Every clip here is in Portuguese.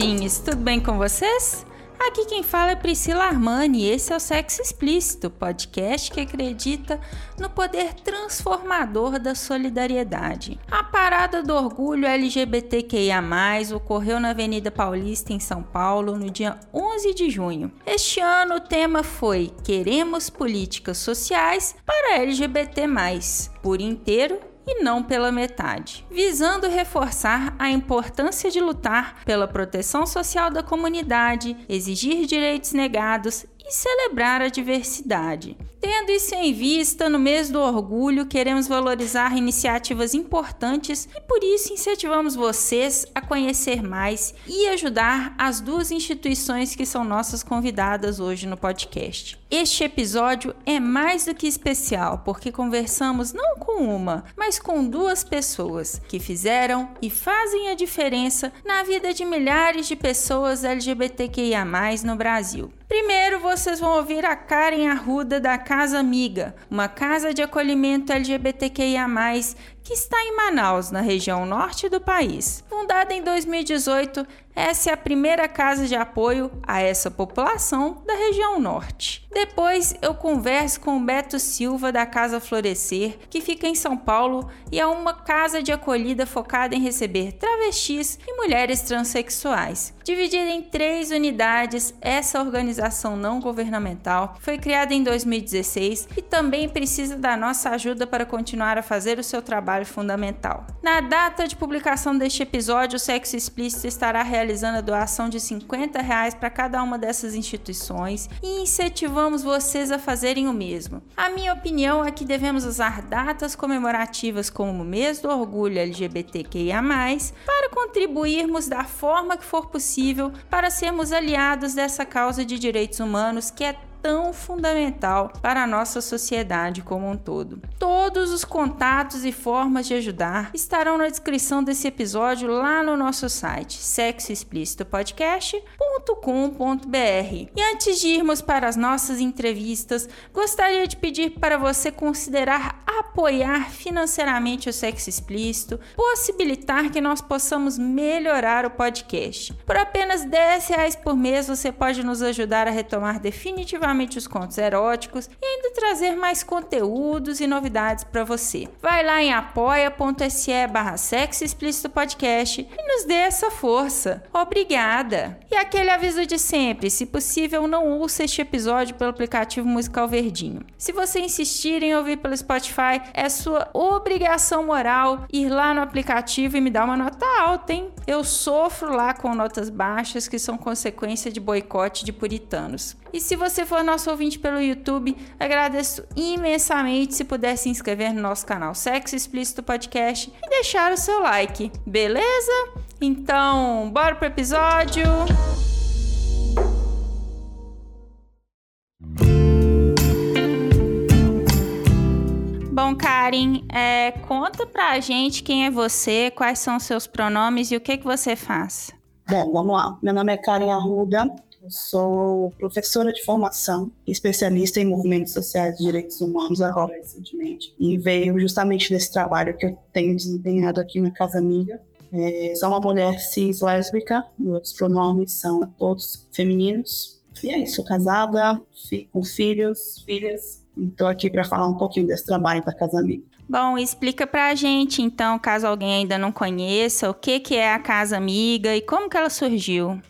Taradinhos! Tudo bem com vocês? Aqui quem fala é Priscila Armani e esse é o Sexo Explícito, podcast que acredita no poder transformador da solidariedade. A parada do orgulho LGBTQIA+, ocorreu na Avenida Paulista, em São Paulo, no dia 11 de junho. Este ano o tema foi Queremos políticas sociais para LGBT+, por inteiro e não pela metade, visando reforçar a importância de lutar pela proteção social da comunidade, exigir direitos negados e celebrar a diversidade. Tendo isso em vista, no mês do orgulho, queremos valorizar iniciativas importantes e por isso incentivamos vocês a conhecer mais e ajudar as duas instituições que são nossas convidadas hoje no podcast. Este episódio é mais do que especial porque conversamos não com uma, mas com duas pessoas que fizeram e fazem a diferença na vida de milhares de pessoas LGBTQIA no Brasil. Primeiro, vocês vão ouvir a Karen Arruda da Casa Amiga, uma casa de acolhimento LGBTQIA+, que está em Manaus, na região norte do país. Fundada em 2018, essa é a primeira casa de apoio a essa população da região norte. Depois eu converso com o Beto Silva da Casa Florescer, que fica em São Paulo e é uma casa de acolhida focada em receber travestis e mulheres transexuais. Dividida em três unidades, essa organização não governamental foi criada em 2016 e também precisa da nossa ajuda para continuar a fazer o seu trabalho fundamental. Na data de publicação deste episódio, o Sexo Explícito estará realizando a doação de 50 reais para cada uma dessas instituições e incentivamos vocês a fazerem o mesmo. A minha opinião é que devemos usar datas comemorativas como o mês do orgulho LGBTQIA+, para contribuirmos da forma que for possível para sermos aliados dessa causa de direitos humanos que é tão fundamental para a nossa sociedade como um todo. Todos os contatos e formas de ajudar estarão na descrição desse episódio lá no nosso site sexoexplicitopodcast.com.br. E antes de irmos para as nossas entrevistas, gostaria de pedir para você considerar apoiar financeiramente o Sexo Explícito, possibilitar que nós possamos melhorar o podcast. Por apenas 10 reais por mês você pode nos ajudar a retomar definitivamente os contos eróticos e ainda trazer mais conteúdos e novidades para você. Vai lá em apoia.se barra sexo explícito podcast e nos dê essa força. Obrigada! E aquele aviso de sempre, se possível não ouça este episódio pelo aplicativo Musical Verdinho. Se você insistir em ouvir pelo Spotify, é sua obrigação moral ir lá no aplicativo e me dar uma nota alta, hein? Eu sofro lá com notas baixas que são consequência de boicote de puritanos. E se você for nosso ouvinte pelo YouTube, agradeço imensamente se puder se inscrever no nosso canal Sexo Explícito Podcast e deixar o seu like, beleza? Então, bora pro episódio! Bom, Karen, é, conta pra gente quem é você, quais são os seus pronomes e o que, que você faz. Bom, vamos lá. Meu nome é Karen Arruda, sou professora de formação, especialista em movimentos sociais e direitos humanos agora recentemente. E veio justamente desse trabalho que eu tenho desempenhado aqui na Casa Amiga. É, sou uma mulher cis lésbica, meus pronomes são todos femininos. E é isso, casada, com filhos, filhas. Estou aqui para falar um pouquinho desse trabalho da Casa Amiga. Bom, explica pra gente, então, caso alguém ainda não conheça, o que, que é a Casa Amiga e como que ela surgiu.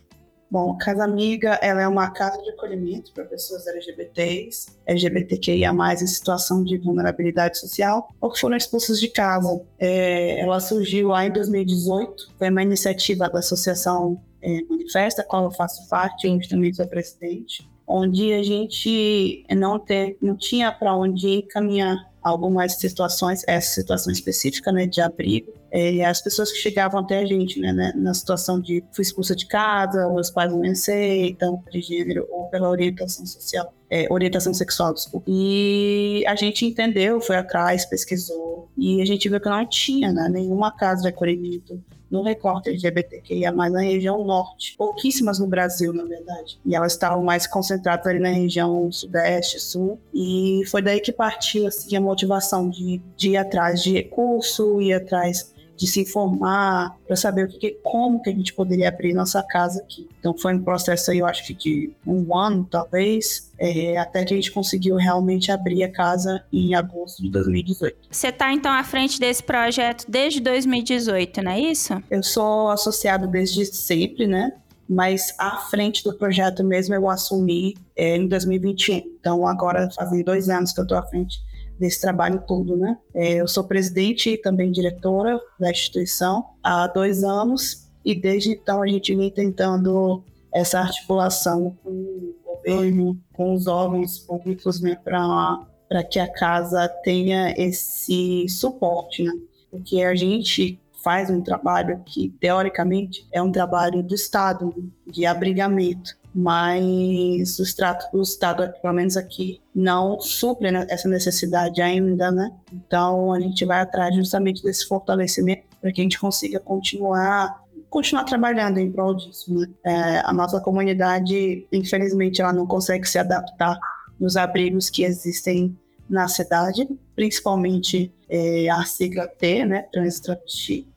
Bom, Casa Amiga ela é uma casa de acolhimento para pessoas LGBTs, LGBTQIA+, em situação de vulnerabilidade social, ou que foram expulsas de casa. É, ela surgiu lá em 2018, foi uma iniciativa da Associação é, Manifesta, a qual eu faço parte, eu também sou presidente, onde a gente não, ter, não tinha para onde encaminhar algumas situações, essa situação específica, né, de abrigo, é, as pessoas que chegavam até a gente, né, né, na situação de fui expulsa de casa, meus pais não me aceitam, de gênero ou pela orientação social, é, orientação sexual, desculpa. E a gente entendeu, foi atrás, pesquisou, e a gente viu que não tinha né, nenhuma casa de acolhimento no recorte LGBTQIA+, na região norte. Pouquíssimas no Brasil, na verdade. E elas estavam mais concentradas ali na região sudeste, sul. E foi daí que partiu, assim, a motivação de, de ir atrás de recurso, ir atrás de se informar, para saber o que, como que a gente poderia abrir nossa casa aqui. Então foi um processo aí, eu acho que de um ano, talvez, é, até que a gente conseguiu realmente abrir a casa em agosto de 2018. Você está então à frente desse projeto desde 2018, não é isso? Eu sou associado desde sempre, né? mas à frente do projeto mesmo eu assumi é, em 2021. Então agora fazem dois anos que eu estou à frente desse trabalho todo, né? É, eu sou presidente e também diretora da instituição há dois anos e desde então a gente vem tentando essa articulação com o governo, com os órgãos públicos, né, para que a casa tenha esse suporte, né? Porque a gente faz um trabalho que, teoricamente, é um trabalho do Estado, de abrigamento mas o Estado, o Estado, pelo menos aqui, não supre né, essa necessidade ainda, né? Então, a gente vai atrás justamente desse fortalecimento para que a gente consiga continuar continuar trabalhando em prol disso. Né? É, a nossa comunidade, infelizmente, ela não consegue se adaptar nos abrigos que existem na cidade, principalmente é, a sigla T, né, trans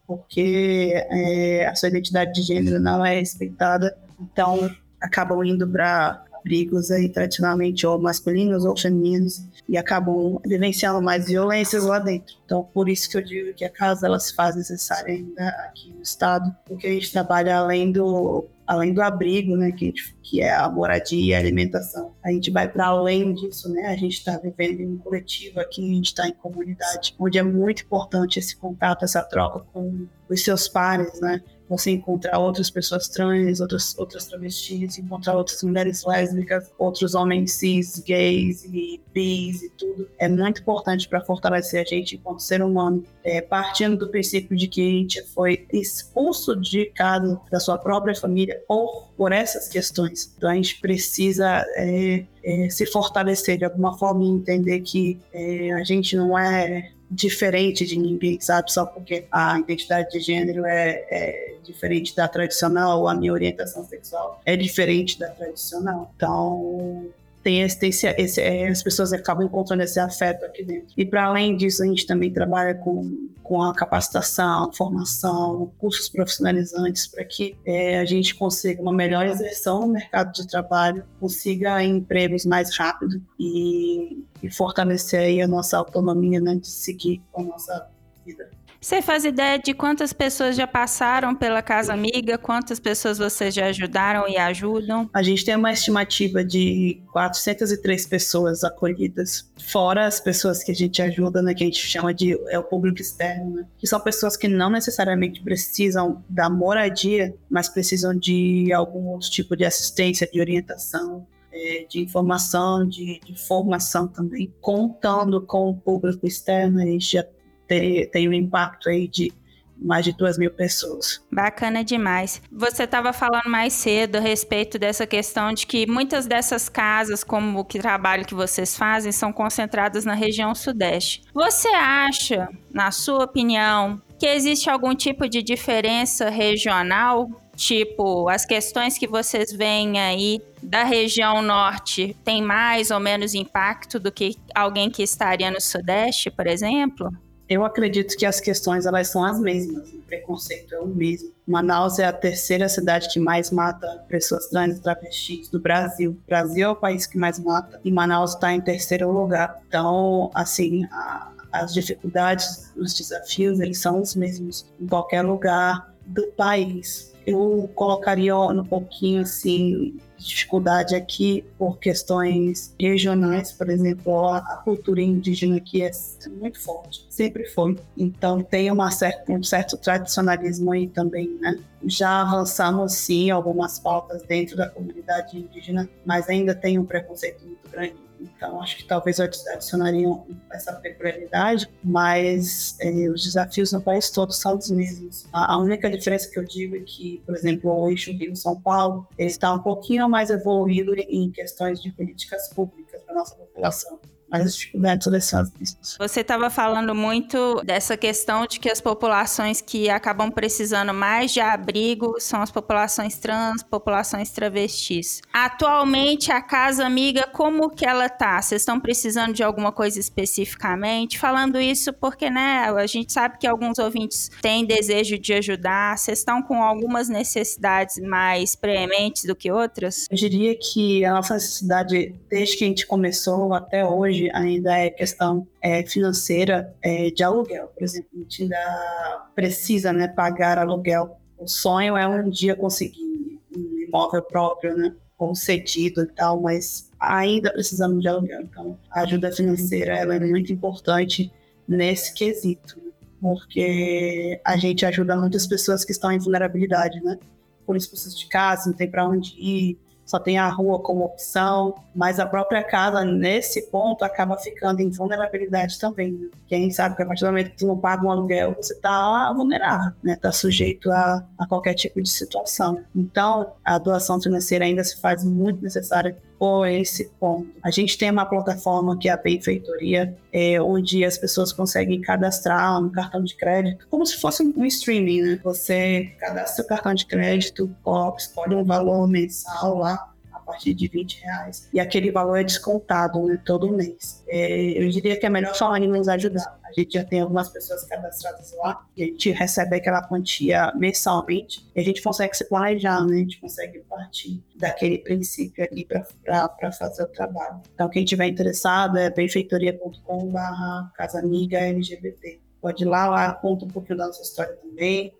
porque é, a sua identidade de gênero não é respeitada. Então, acabam indo para abrigos aí tradicionalmente ou masculinos ou femininos e acabam vivenciando mais violências lá dentro. Então, por isso que eu digo que a casa ela se faz necessária ainda aqui no estado, porque a gente trabalha além do além do abrigo, né, que, que é a moradia e a alimentação. A gente vai para além disso, né? A gente está vivendo em um coletivo aqui, a gente está em comunidade, onde é muito importante esse contato, essa troca com os seus pares, né? Você encontrar outras pessoas trans, outras, outras travestis, encontrar outras mulheres lésbicas, outros homens cis, gays e bis e tudo, é muito importante para fortalecer a gente enquanto ser humano, é, partindo do princípio de que a gente foi expulso de casa da sua própria família por, por essas questões. Então a gente precisa é, é, se fortalecer de alguma forma e entender que é, a gente não é diferente de ninguém, sabe? Só porque a identidade de gênero é, é diferente da tradicional, a minha orientação sexual é diferente da tradicional. Então, tem esse, esse, esse, é, as pessoas acabam encontrando esse afeto aqui dentro. E para além disso, a gente também trabalha com, com a capacitação, formação, cursos profissionalizantes para que é, a gente consiga uma melhor exerção no mercado de trabalho, consiga empregos mais rápido e, e fortalecer aí a nossa autonomia né, de seguir com a nossa vida. Você faz ideia de quantas pessoas já passaram pela Casa Amiga? Quantas pessoas vocês já ajudaram e ajudam? A gente tem uma estimativa de 403 pessoas acolhidas, fora as pessoas que a gente ajuda, né, que a gente chama de é o público externo, né, que são pessoas que não necessariamente precisam da moradia, mas precisam de algum outro tipo de assistência, de orientação, é, de informação, de, de, formação também, contando com o público externo, a gente já tem, um impacto aí de mais de duas mil pessoas. Bacana demais. Você estava falando mais cedo a respeito dessa questão de que muitas dessas casas, como o que trabalho que vocês fazem, são concentradas na região sudeste. Você acha, na sua opinião, que existe algum tipo de diferença regional? Tipo, as questões que vocês veem aí da região norte tem mais ou menos impacto do que alguém que estaria no sudeste, por exemplo? Eu acredito que as questões elas são as mesmas, o preconceito é o mesmo. Manaus é a terceira cidade que mais mata pessoas trans e travestis do Brasil. O Brasil é o país que mais mata e Manaus está em terceiro lugar. Então, assim, a, as dificuldades, os desafios, eles são os mesmos em qualquer lugar do país. Eu colocaria um pouquinho assim dificuldade aqui por questões regionais, por exemplo, a cultura indígena aqui é muito forte, sempre foi. Então tem uma certa, um certo tradicionalismo aí também, né? Já avançamos sim algumas pautas dentro da comunidade indígena, mas ainda tem um preconceito muito grande Então, acho que talvez eu adicionaria essa peculiaridade, mas é, os desafios no país todo são os mesmos. A, a, única diferença que eu digo é que, por exemplo, o eixo Rio-São Paulo está um pouquinho mais evoluído em questões de políticas públicas para nossa população as dificuldades selecionadas. Você estava falando muito dessa questão de que as populações que acabam precisando mais de abrigo são as populações trans, populações travestis. Atualmente, a Casa Amiga, como que ela tá? Vocês estão precisando de alguma coisa especificamente? Falando isso porque, né, a gente sabe que alguns ouvintes têm desejo de ajudar. Vocês estão com algumas necessidades mais preementes do que outras? Eu diria que a nossa necessidade, desde que a gente começou até hoje, ainda é questão é, financeira é, de aluguel. Por exemplo, a gente ainda precisa né, pagar aluguel. O sonho é um dia conseguir um imóvel próprio, né, concedido e tal, mas ainda precisamos de aluguel. Então, a ajuda financeira ela é muito importante nesse quesito, porque a gente ajuda muitas pessoas que estão em vulnerabilidade, né? Por expulsões de casa, não tem para onde ir, só tem a rua como opção, mas a própria casa, nesse ponto, acaba ficando em vulnerabilidade também. Né? Quem sabe que a partir do momento que você não paga um aluguel, você está vulnerável, né? Está sujeito a, a qualquer tipo de situação. Então, a doação financeira ainda se faz muito necessária por esse ponto. A gente tem uma plataforma que é a Benfeitoria, é, onde as pessoas conseguem cadastrar um cartão de crédito, como se fosse um streaming, né? Você cadastra o cartão de crédito, escolhe um valor mensal lá, partir de 20 reais. E aquele valor é descontado né, todo mês. É, eu diria que é melhor de nos ajudar. A gente já tem algumas pessoas cadastradas lá e a gente recebe aquela quantia mensalmente e a gente consegue se planejar, né? A gente consegue partir daquele princípio ali para fazer o trabalho. Então, quem tiver interessado é benfeitoria.com.br Casa Amiga LGBT pode ir lá, lá conta um pouquinho da nossa história também.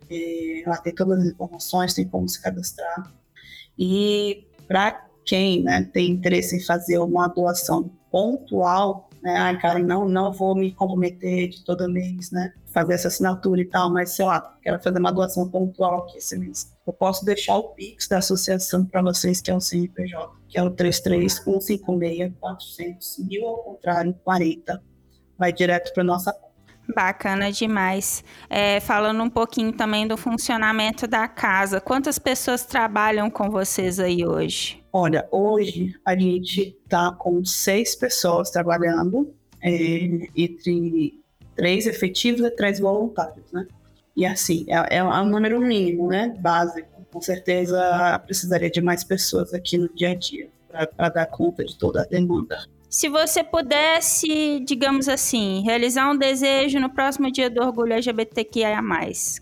lá tem todas as informações, tem como se cadastrar. E para quem né, tem interesse em fazer uma doação pontual, né? Ai, cara, não, não vou me comprometer de todo mês, né? Fazer essa assinatura e tal, mas sei lá, quero fazer uma doação pontual aqui esse mês. Eu posso deixar o Pix da associação para vocês, que é o CNPJ, que é o 33156 mil ao contrário, 40. Vai direto para nossa conta. Bacana demais. É, falando um pouquinho também do funcionamento da casa, quantas pessoas trabalham com vocês aí hoje? Olha, hoje a gente está com seis pessoas trabalhando, é, entre três efetivos e três voluntários, né? E assim, é, é um número mínimo, né? Básico. Com certeza precisaria de mais pessoas aqui no dia a dia para dar conta de toda a demanda. Se você pudesse, digamos assim, realizar um desejo no próximo dia do orgulho LGBTQIA+,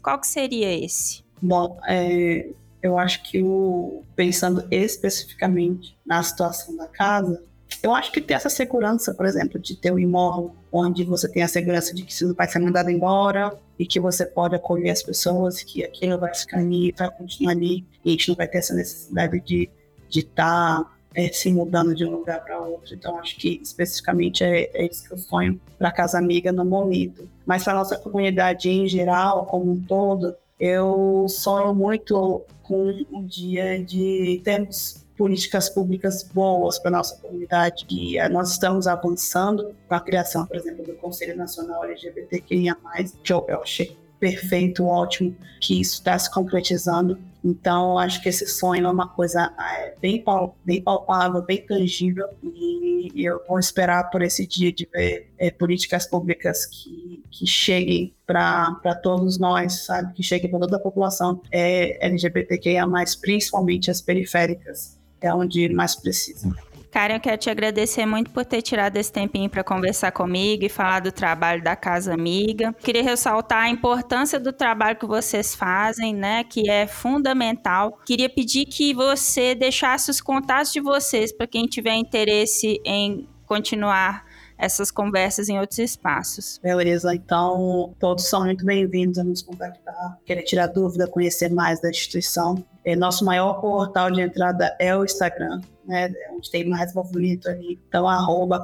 qual que seria esse? Bom, é, eu acho que o, pensando especificamente na situação da casa, eu acho que ter essa segurança, por exemplo, de ter um imóvel onde você tem a segurança de que você não vai ser mandado embora e que você pode acolher as pessoas, que aquilo vai ficar ali, vai continuar ali, e a gente não vai ter essa necessidade de estar tá é, se mudando de um lugar para outro. Então, acho que especificamente é, é isso que eu sonho para Casa Amiga no momento. Mas para nossa comunidade em geral, como um todo, eu sonho muito com um dia de termos políticas públicas boas para nossa comunidade e eh, nós estamos avançando com a criação, por exemplo, do Conselho Nacional LGBTQIA+, que eu, achei perfeito, ótimo que isso está se concretizando. Então, acho que esse sonho é uma coisa é, bem, bem palpável, bem tangível, e eu vou esperar por esse dia de ver é, políticas públicas que, que cheguem para todos nós, sabe? Que cheguem para toda a população é, LGBTQIA, principalmente as periféricas, é onde mais precisa. Karen, eu quero te agradecer muito por ter tirado esse tempinho para conversar comigo e falar do trabalho da Casa Amiga. Queria ressaltar a importância do trabalho que vocês fazem, né, que é fundamental. Queria pedir que você deixasse os contatos de vocês para quem tiver interesse em continuar essas conversas em outros espaços. Beleza, então todos são muito bem-vindos a nos contactar, querer tirar dúvida, conhecer mais da instituição. É, nosso maior portal de entrada é o Instagram, né, onde tem mais movimento ali. Então, arroba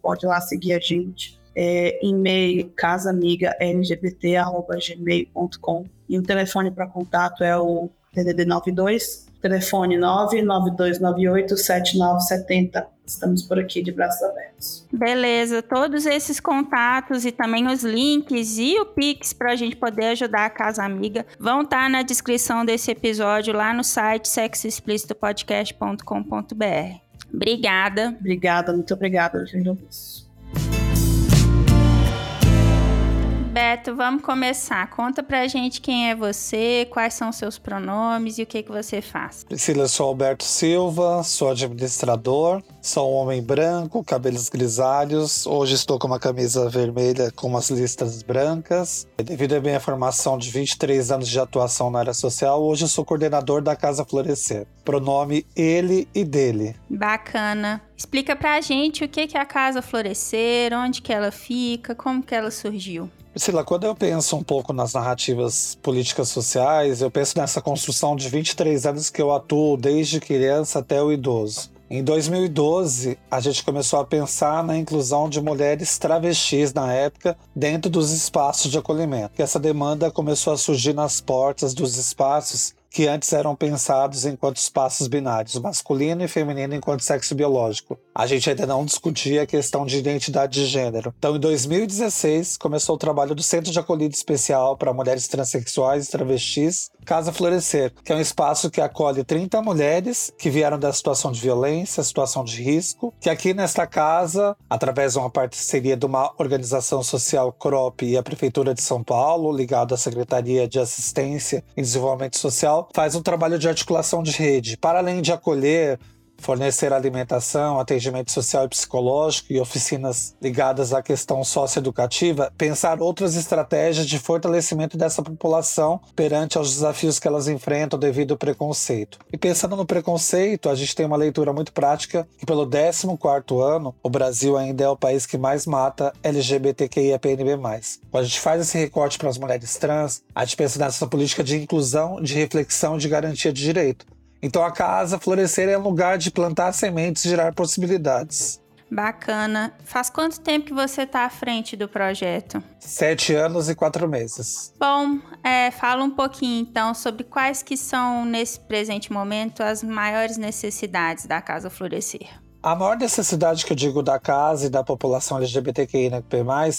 pode lá seguir a gente. É, e-mail casaamigalgbt.gmail.com e o telefone para contato é o DDD 92 Telefone 992987970. Estamos por aqui de braços abertos. Beleza, todos esses contatos e também os links e o Pix para a gente poder ajudar a Casa Amiga vão estar tá na descrição desse episódio lá no site sexoexplicitopodcast.com.br. Obrigada. Obrigada, muito obrigada, gente. Beto, vamos começar. Conta pra gente quem é você, quais são seus pronomes e o que, que você faz. Priscila, eu sou Alberto Silva, sou administrador, sou um homem branco, cabelos grisalhos. Hoje estou com uma camisa vermelha com umas listas brancas. Devido à minha formação de 23 anos de atuação na área social, hoje eu sou coordenador da Casa Florescer. Pronome ele e dele. Bacana. Explica pra gente o que é a Casa Florescer, onde que ela fica, como que ela surgiu. Priscila, quando eu penso um pouco nas narrativas políticas sociais, eu penso nessa construção de 23 anos que eu atuo desde criança até o idoso. Em 2012, a gente começou a pensar na inclusão de mulheres travestis na época dentro dos espaços de acolhimento. Que essa demanda começou a surgir nas portas dos espaços que antes eram pensados enquanto espaços binários, masculino e feminino enquanto sexo biológico. A gente ainda não discutia a questão de identidade de gênero. Então, em 2016, começou o trabalho do Centro de Acolhida Especial para Mulheres Transsexuais e Travestis, Casa Florescer, que é um espaço que acolhe 30 mulheres que vieram da situação de violência, situação de risco, que aqui nesta casa, através de uma parceria de uma organização social CROP e a Prefeitura de São Paulo, ligado à Secretaria de Assistência e Desenvolvimento Social, faz um trabalho de articulação de rede. Para além de acolher fornecer alimentação, atendimento social e psicológico e oficinas ligadas à questão socioeducativa, pensar outras estratégias de fortalecimento dessa população perante aos desafios que elas enfrentam devido ao preconceito. E pensando no preconceito, a gente tem uma leitura muito prática que pelo 14º ano, o Brasil ainda é o país que mais mata LGBTQIAPNB+. Quando a gente faz esse recorte para as mulheres trans, a gente pensa nessa política de inclusão, de reflexão, de garantia de direito. Então a casa florescer é um lugar de plantar sementes e gerar possibilidades. Bacana. Faz quanto tempo que você está à frente do projeto? Sete anos e quatro meses. Bom, é, fala um pouquinho então sobre quais que são, nesse presente momento, as maiores necessidades da Casa Florescer. A maior necessidade que eu digo da casa e da população LGBTQI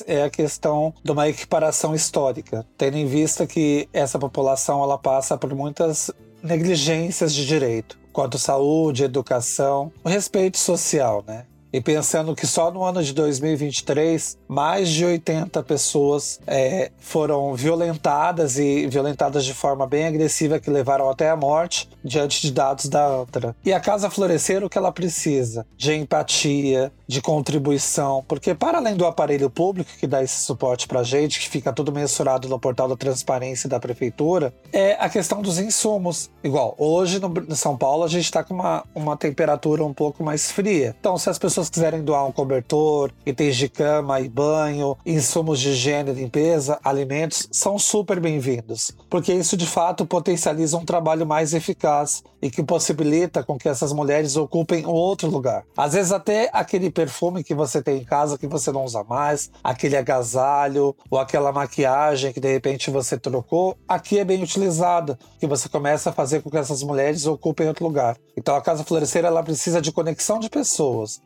é a questão de uma equiparação histórica, tendo em vista que essa população ela passa por muitas negligências de direito, quanto saúde, educação, o respeito social, né? E pensando que só no ano de 2023, mais de 80 pessoas é, foram violentadas e violentadas de forma bem agressiva que levaram até a morte diante de dados da ANTRA. E a Casa Florescer, o que ela precisa? De empatia, de contribuição, porque para além do aparelho público que dá esse suporte para a gente, que fica tudo mensurado no portal da transparência da prefeitura, é a questão dos insumos. Igual, hoje no, em São Paulo a gente está com uma, uma temperatura um pouco mais fria. Então, se as pessoas quiserem doar um cobertor, itens de cama e banho, insumos de higiene e limpeza, alimentos, são super bem-vindos, porque isso de fato potencializa um trabalho mais eficaz e que possibilita com que essas mulheres ocupem outro lugar. Às vezes até aquele perfume que você tem em casa que você não usa mais, aquele agasalho ou aquela maquiagem que de repente você trocou, aqui é bem utilizada, que você começa a fazer com que essas mulheres ocupem outro lugar. Então a Casa Florescer ela precisa de conexão de pessoas,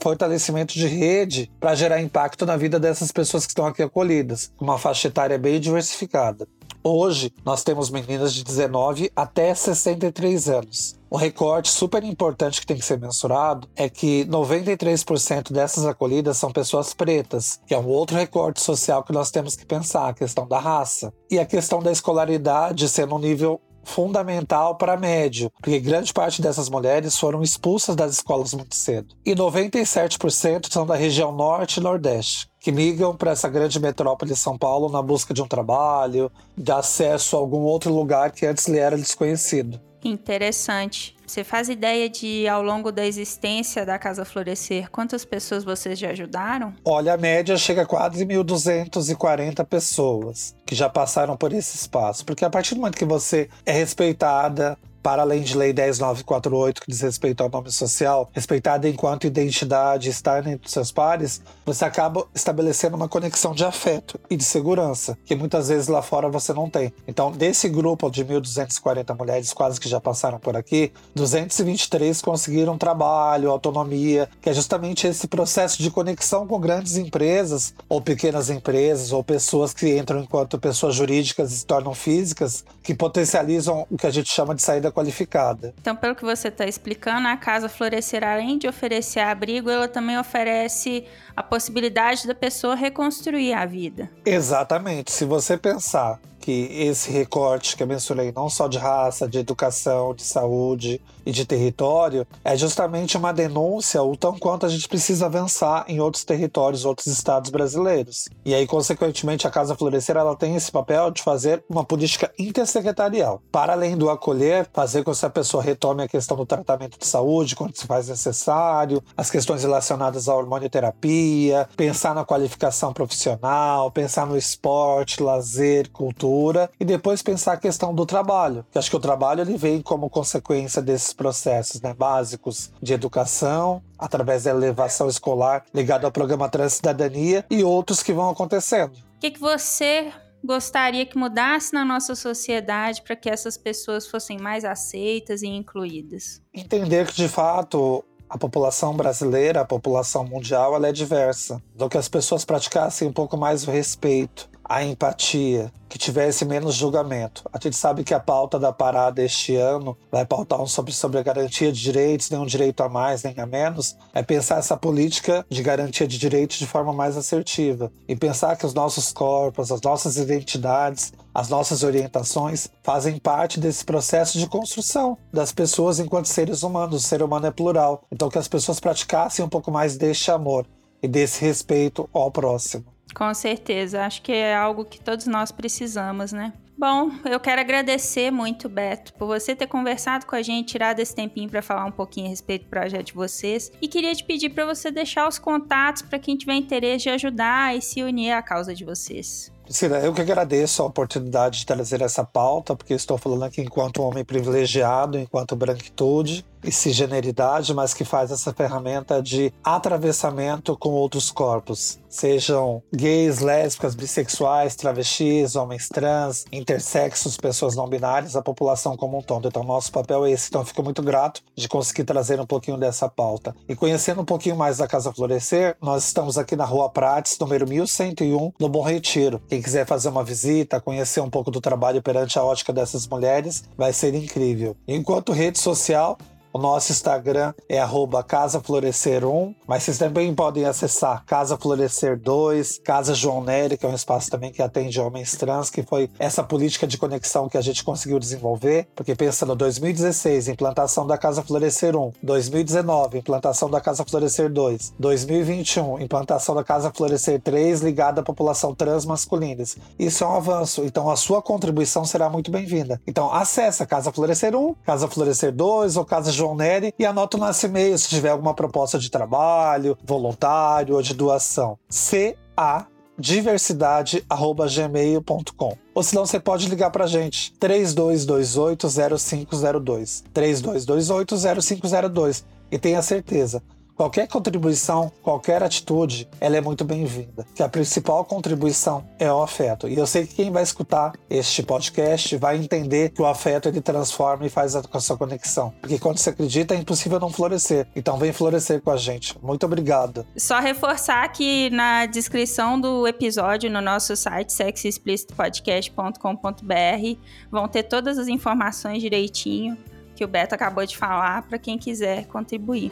fortalecimento de rede para gerar impacto na vida dessas pessoas que estão aqui acolhidas, uma faixa etária bem diversificada. Hoje, nós temos meninas de 19 até 63 anos. Um recorte super importante que tem que ser mensurado é que 93% dessas acolhidas são pessoas pretas, que é um outro recorte social que nós temos que pensar, a questão da raça. E a questão da escolaridade sendo um nível fundamental para médio, porque grande parte dessas mulheres foram expulsas das escolas muito cedo. E 97% são da região norte e nordeste que migram para essa grande metrópole de São Paulo na busca de um trabalho, de acesso a algum outro lugar que antes lhe era desconhecido. Interessante. Você faz ideia de, ao longo da existência da Casa Florescer, quantas pessoas vocês já ajudaram? Olha, a média chega a quase 1.240 pessoas que já passaram por esse espaço. Porque a partir do momento que você é respeitada, para além de Lei 10948, que diz respeito ao nome social, respeitada enquanto identidade estar entre seus pares, você acaba estabelecendo uma conexão de afeto e de segurança, que muitas vezes lá fora você não tem. Então, desse grupo de 1.240 mulheres quase que já passaram por aqui, 223 conseguiram trabalho, autonomia, que é justamente esse processo de conexão com grandes empresas, ou pequenas empresas, ou pessoas que entram enquanto pessoas jurídicas e se tornam físicas, que potencializam o que a gente chama de saída qualificada. Então, pelo que você está explicando, a Casa Florescer, além de oferecer abrigo, ela também oferece a possibilidade da pessoa reconstruir a vida. Exatamente. Se você pensar que esse recorte que eu mencionei, não só de raça, de educação, de saúde e de território, é justamente uma denúncia o tão quanto a gente precisa avançar em outros territórios, outros estados brasileiros. E aí, consequentemente, a Casa Florescer ela tem esse papel de fazer uma política intersecretarial. Para além do acolher, fazer com que essa pessoa retome a questão do tratamento de saúde quando se faz necessário, as questões relacionadas à hormonioterapia, pensar na qualificação profissional, pensar no esporte, lazer, cultura e depois pensar a questão do trabalho. Eu acho que o trabalho ele vem como consequência desses processos né, básicos de educação, através da elevação escolar ligado ao programa Transcidadania e outros que vão acontecendo. O que, que você gostaria que mudasse na nossa sociedade para que essas pessoas fossem mais aceitas e incluídas? Entender que de fato a população brasileira, a população mundial, ela é diversa. Do que as pessoas praticassem um pouco mais o respeito, a empatia, que tivesse menos julgamento. A gente sabe que a pauta da parada este ano vai pautar um sobre, sobre a garantia de direitos, nem um direito a mais nem a menos, é pensar essa política de garantia de direitos de forma mais assertiva e pensar que os nossos corpos, as nossas identidades, as nossas orientações fazem parte desse processo de construção das pessoas enquanto seres humanos. O ser humano é plural. Então que as pessoas praticassem um pouco mais deste amor e desse respeito ao próximo. Com certeza, acho que é algo que todos nós precisamos, né? Bom, eu quero agradecer muito, Beto, por você ter conversado com a gente, tirado esse tempinho para falar um pouquinho a respeito do projeto de vocês. E queria te pedir para você deixar os contatos para quem tiver interesse de ajudar e se unir à causa de vocês. Priscila, eu que agradeço a oportunidade de trazer essa pauta, porque estou falando aqui enquanto homem privilegiado, enquanto branquitude e cisgeneridade, mas que faz essa ferramenta de atravessamento com outros corpos, sejam gays, lésbicas, bissexuais, travestis, homens trans, intersexos, pessoas não binárias, a população como um todo. Então, nosso papel é esse. Então, fico muito grato de conseguir trazer um pouquinho dessa pauta. E conhecendo um pouquinho mais da Casa Florescer, nós estamos aqui na Rua Prates, número 1101, no Bom Retiro. Quem quiser fazer uma visita, conhecer um pouco do trabalho perante a ótica dessas mulheres, vai ser incrível. Enquanto rede social, o nosso Instagram é @casaflorescer1, mas vocês também podem acessar Casa Florescer 2, Casa João Nery, que é um espaço também que atende homens trans, que foi essa política de conexão que a gente conseguiu desenvolver, porque pensa no 2016, implantação da Casa Florescer 1, 2019, implantação da Casa Florescer 2, 2021, implantação da Casa Florescer 3 ligada à população trans masculinas. Isso é um avanço, então a sua contribuição será muito bem-vinda. Então acessa Casa Florescer 1, Casa Florescer 2 ou Casa João Neri e anota o nosso e-mail se tiver alguma proposta de trabalho, voluntário ou de doação. CA diversidade@gmail.com. Ou senão você pode ligar pra gente 3228 0502. 3228 0502 e tenha certeza Qualquer contribuição, qualquer atitude, ela é muito bem-vinda. Que a principal contribuição é o afeto. E eu sei que quem vai escutar este podcast vai entender que o afeto ele transforma e faz a, sua conexão. Porque quando você acredita é impossível não florescer. Então vem florescer com a gente. Muito obrigado. Só reforçar que na descrição do episódio no nosso site sexoexplicitopodcast.com.br vão ter todas as informações direitinho que o Beto acabou de falar para quem quiser contribuir.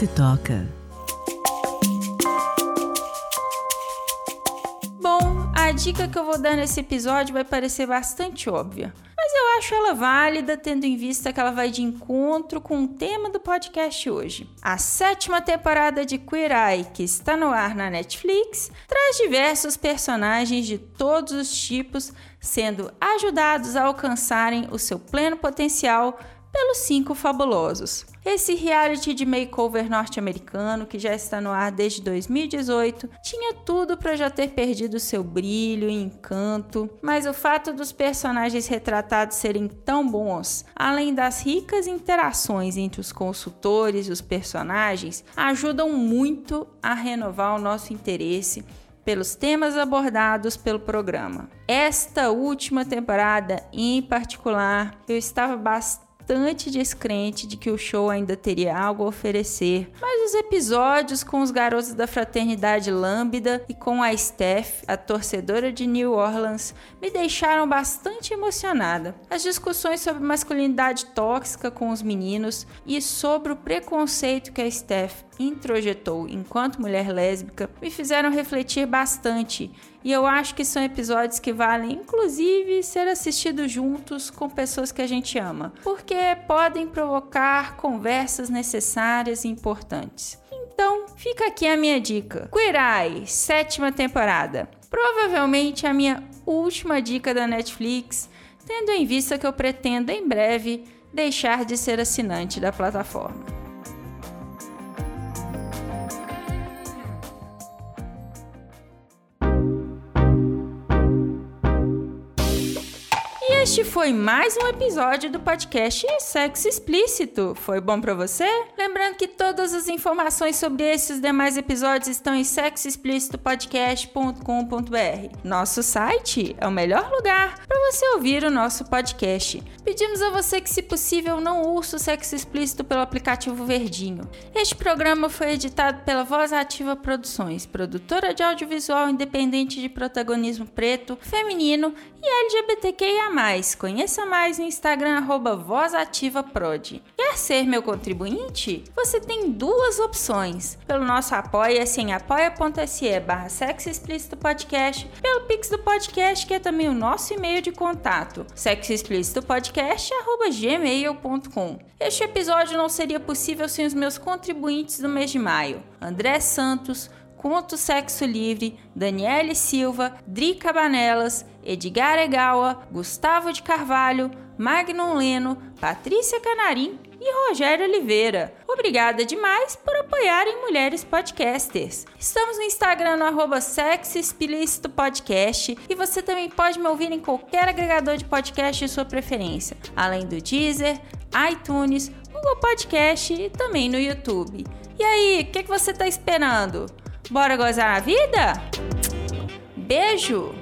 Se toca. Bom, a dica que eu vou dar nesse episódio vai parecer bastante óbvia, mas eu acho ela válida tendo em vista que ela vai de encontro com o tema do podcast hoje. A sétima temporada de Queer Eye, que está no ar na Netflix, traz diversos personagens de todos os tipos sendo ajudados a alcançarem o seu pleno potencial pelos Cinco Fabulosos. Esse reality de makeover norte-americano, que já está no ar desde 2018, tinha tudo para já ter perdido seu brilho e encanto, mas o fato dos personagens retratados serem tão bons, além das ricas interações entre os consultores e os personagens, ajudam muito a renovar o nosso interesse pelos temas abordados pelo programa. Esta última temporada, em particular, eu estava bastante bastante descrente de que o show ainda teria algo a oferecer, mas os episódios com os garotos da fraternidade Lambda e com a Steph, a torcedora de New Orleans, me deixaram bastante emocionada. As discussões sobre masculinidade tóxica com os meninos e sobre o preconceito que a Steph introjetou enquanto mulher lésbica me fizeram refletir bastante e eu acho que são episódios que valem, inclusive, ser assistidos juntos com pessoas que a gente ama, porque podem provocar conversas necessárias e importantes. Então, fica aqui a minha dica: Queer sétima temporada. Provavelmente a minha última dica da Netflix, tendo em vista que eu pretendo em breve deixar de ser assinante da plataforma. Este foi mais um episódio do podcast Sexo Explícito. Foi bom para você? Lembrando que todas as informações sobre esses demais episódios estão em sexoexplicitopodcast.com.br. Nosso site é o melhor lugar para você ouvir o nosso podcast. Pedimos a você que, se possível, não ouça o Sexo Explícito pelo aplicativo Verdinho. Este programa foi editado pela Voz Ativa Produções, produtora de audiovisual independente de protagonismo preto, feminino e LGBTQIA+. Conheça mais no Instagram VozAtivaProd. Quer ser meu contribuinte? Você tem duas opções. Pelo nosso apoia-se em apoia.se barra Sexo Explícito Podcast, pelo Pix do Podcast, que é também o nosso e-mail de contato, sexoexplicitopodcast.gmail.com. Este episódio não seria possível sem os meus contribuintes do mês de maio. André Santos, Conto Sexo Livre, Daniele Silva, Dri Cabanelas, Edgar Egawa, Gustavo de Carvalho, Magnum Leno, Patrícia Canarim e Rogério Oliveira. Obrigada demais por apoiarem Mulheres Podcasters. Estamos no Instagram no arroba Sexo Explícito Podcast e você também pode me ouvir em qualquer agregador de podcast de sua preferência, além do Deezer, iTunes, Google Podcast e também no YouTube. E aí, o que, que você está esperando? Bora gozar a vida? Beijo!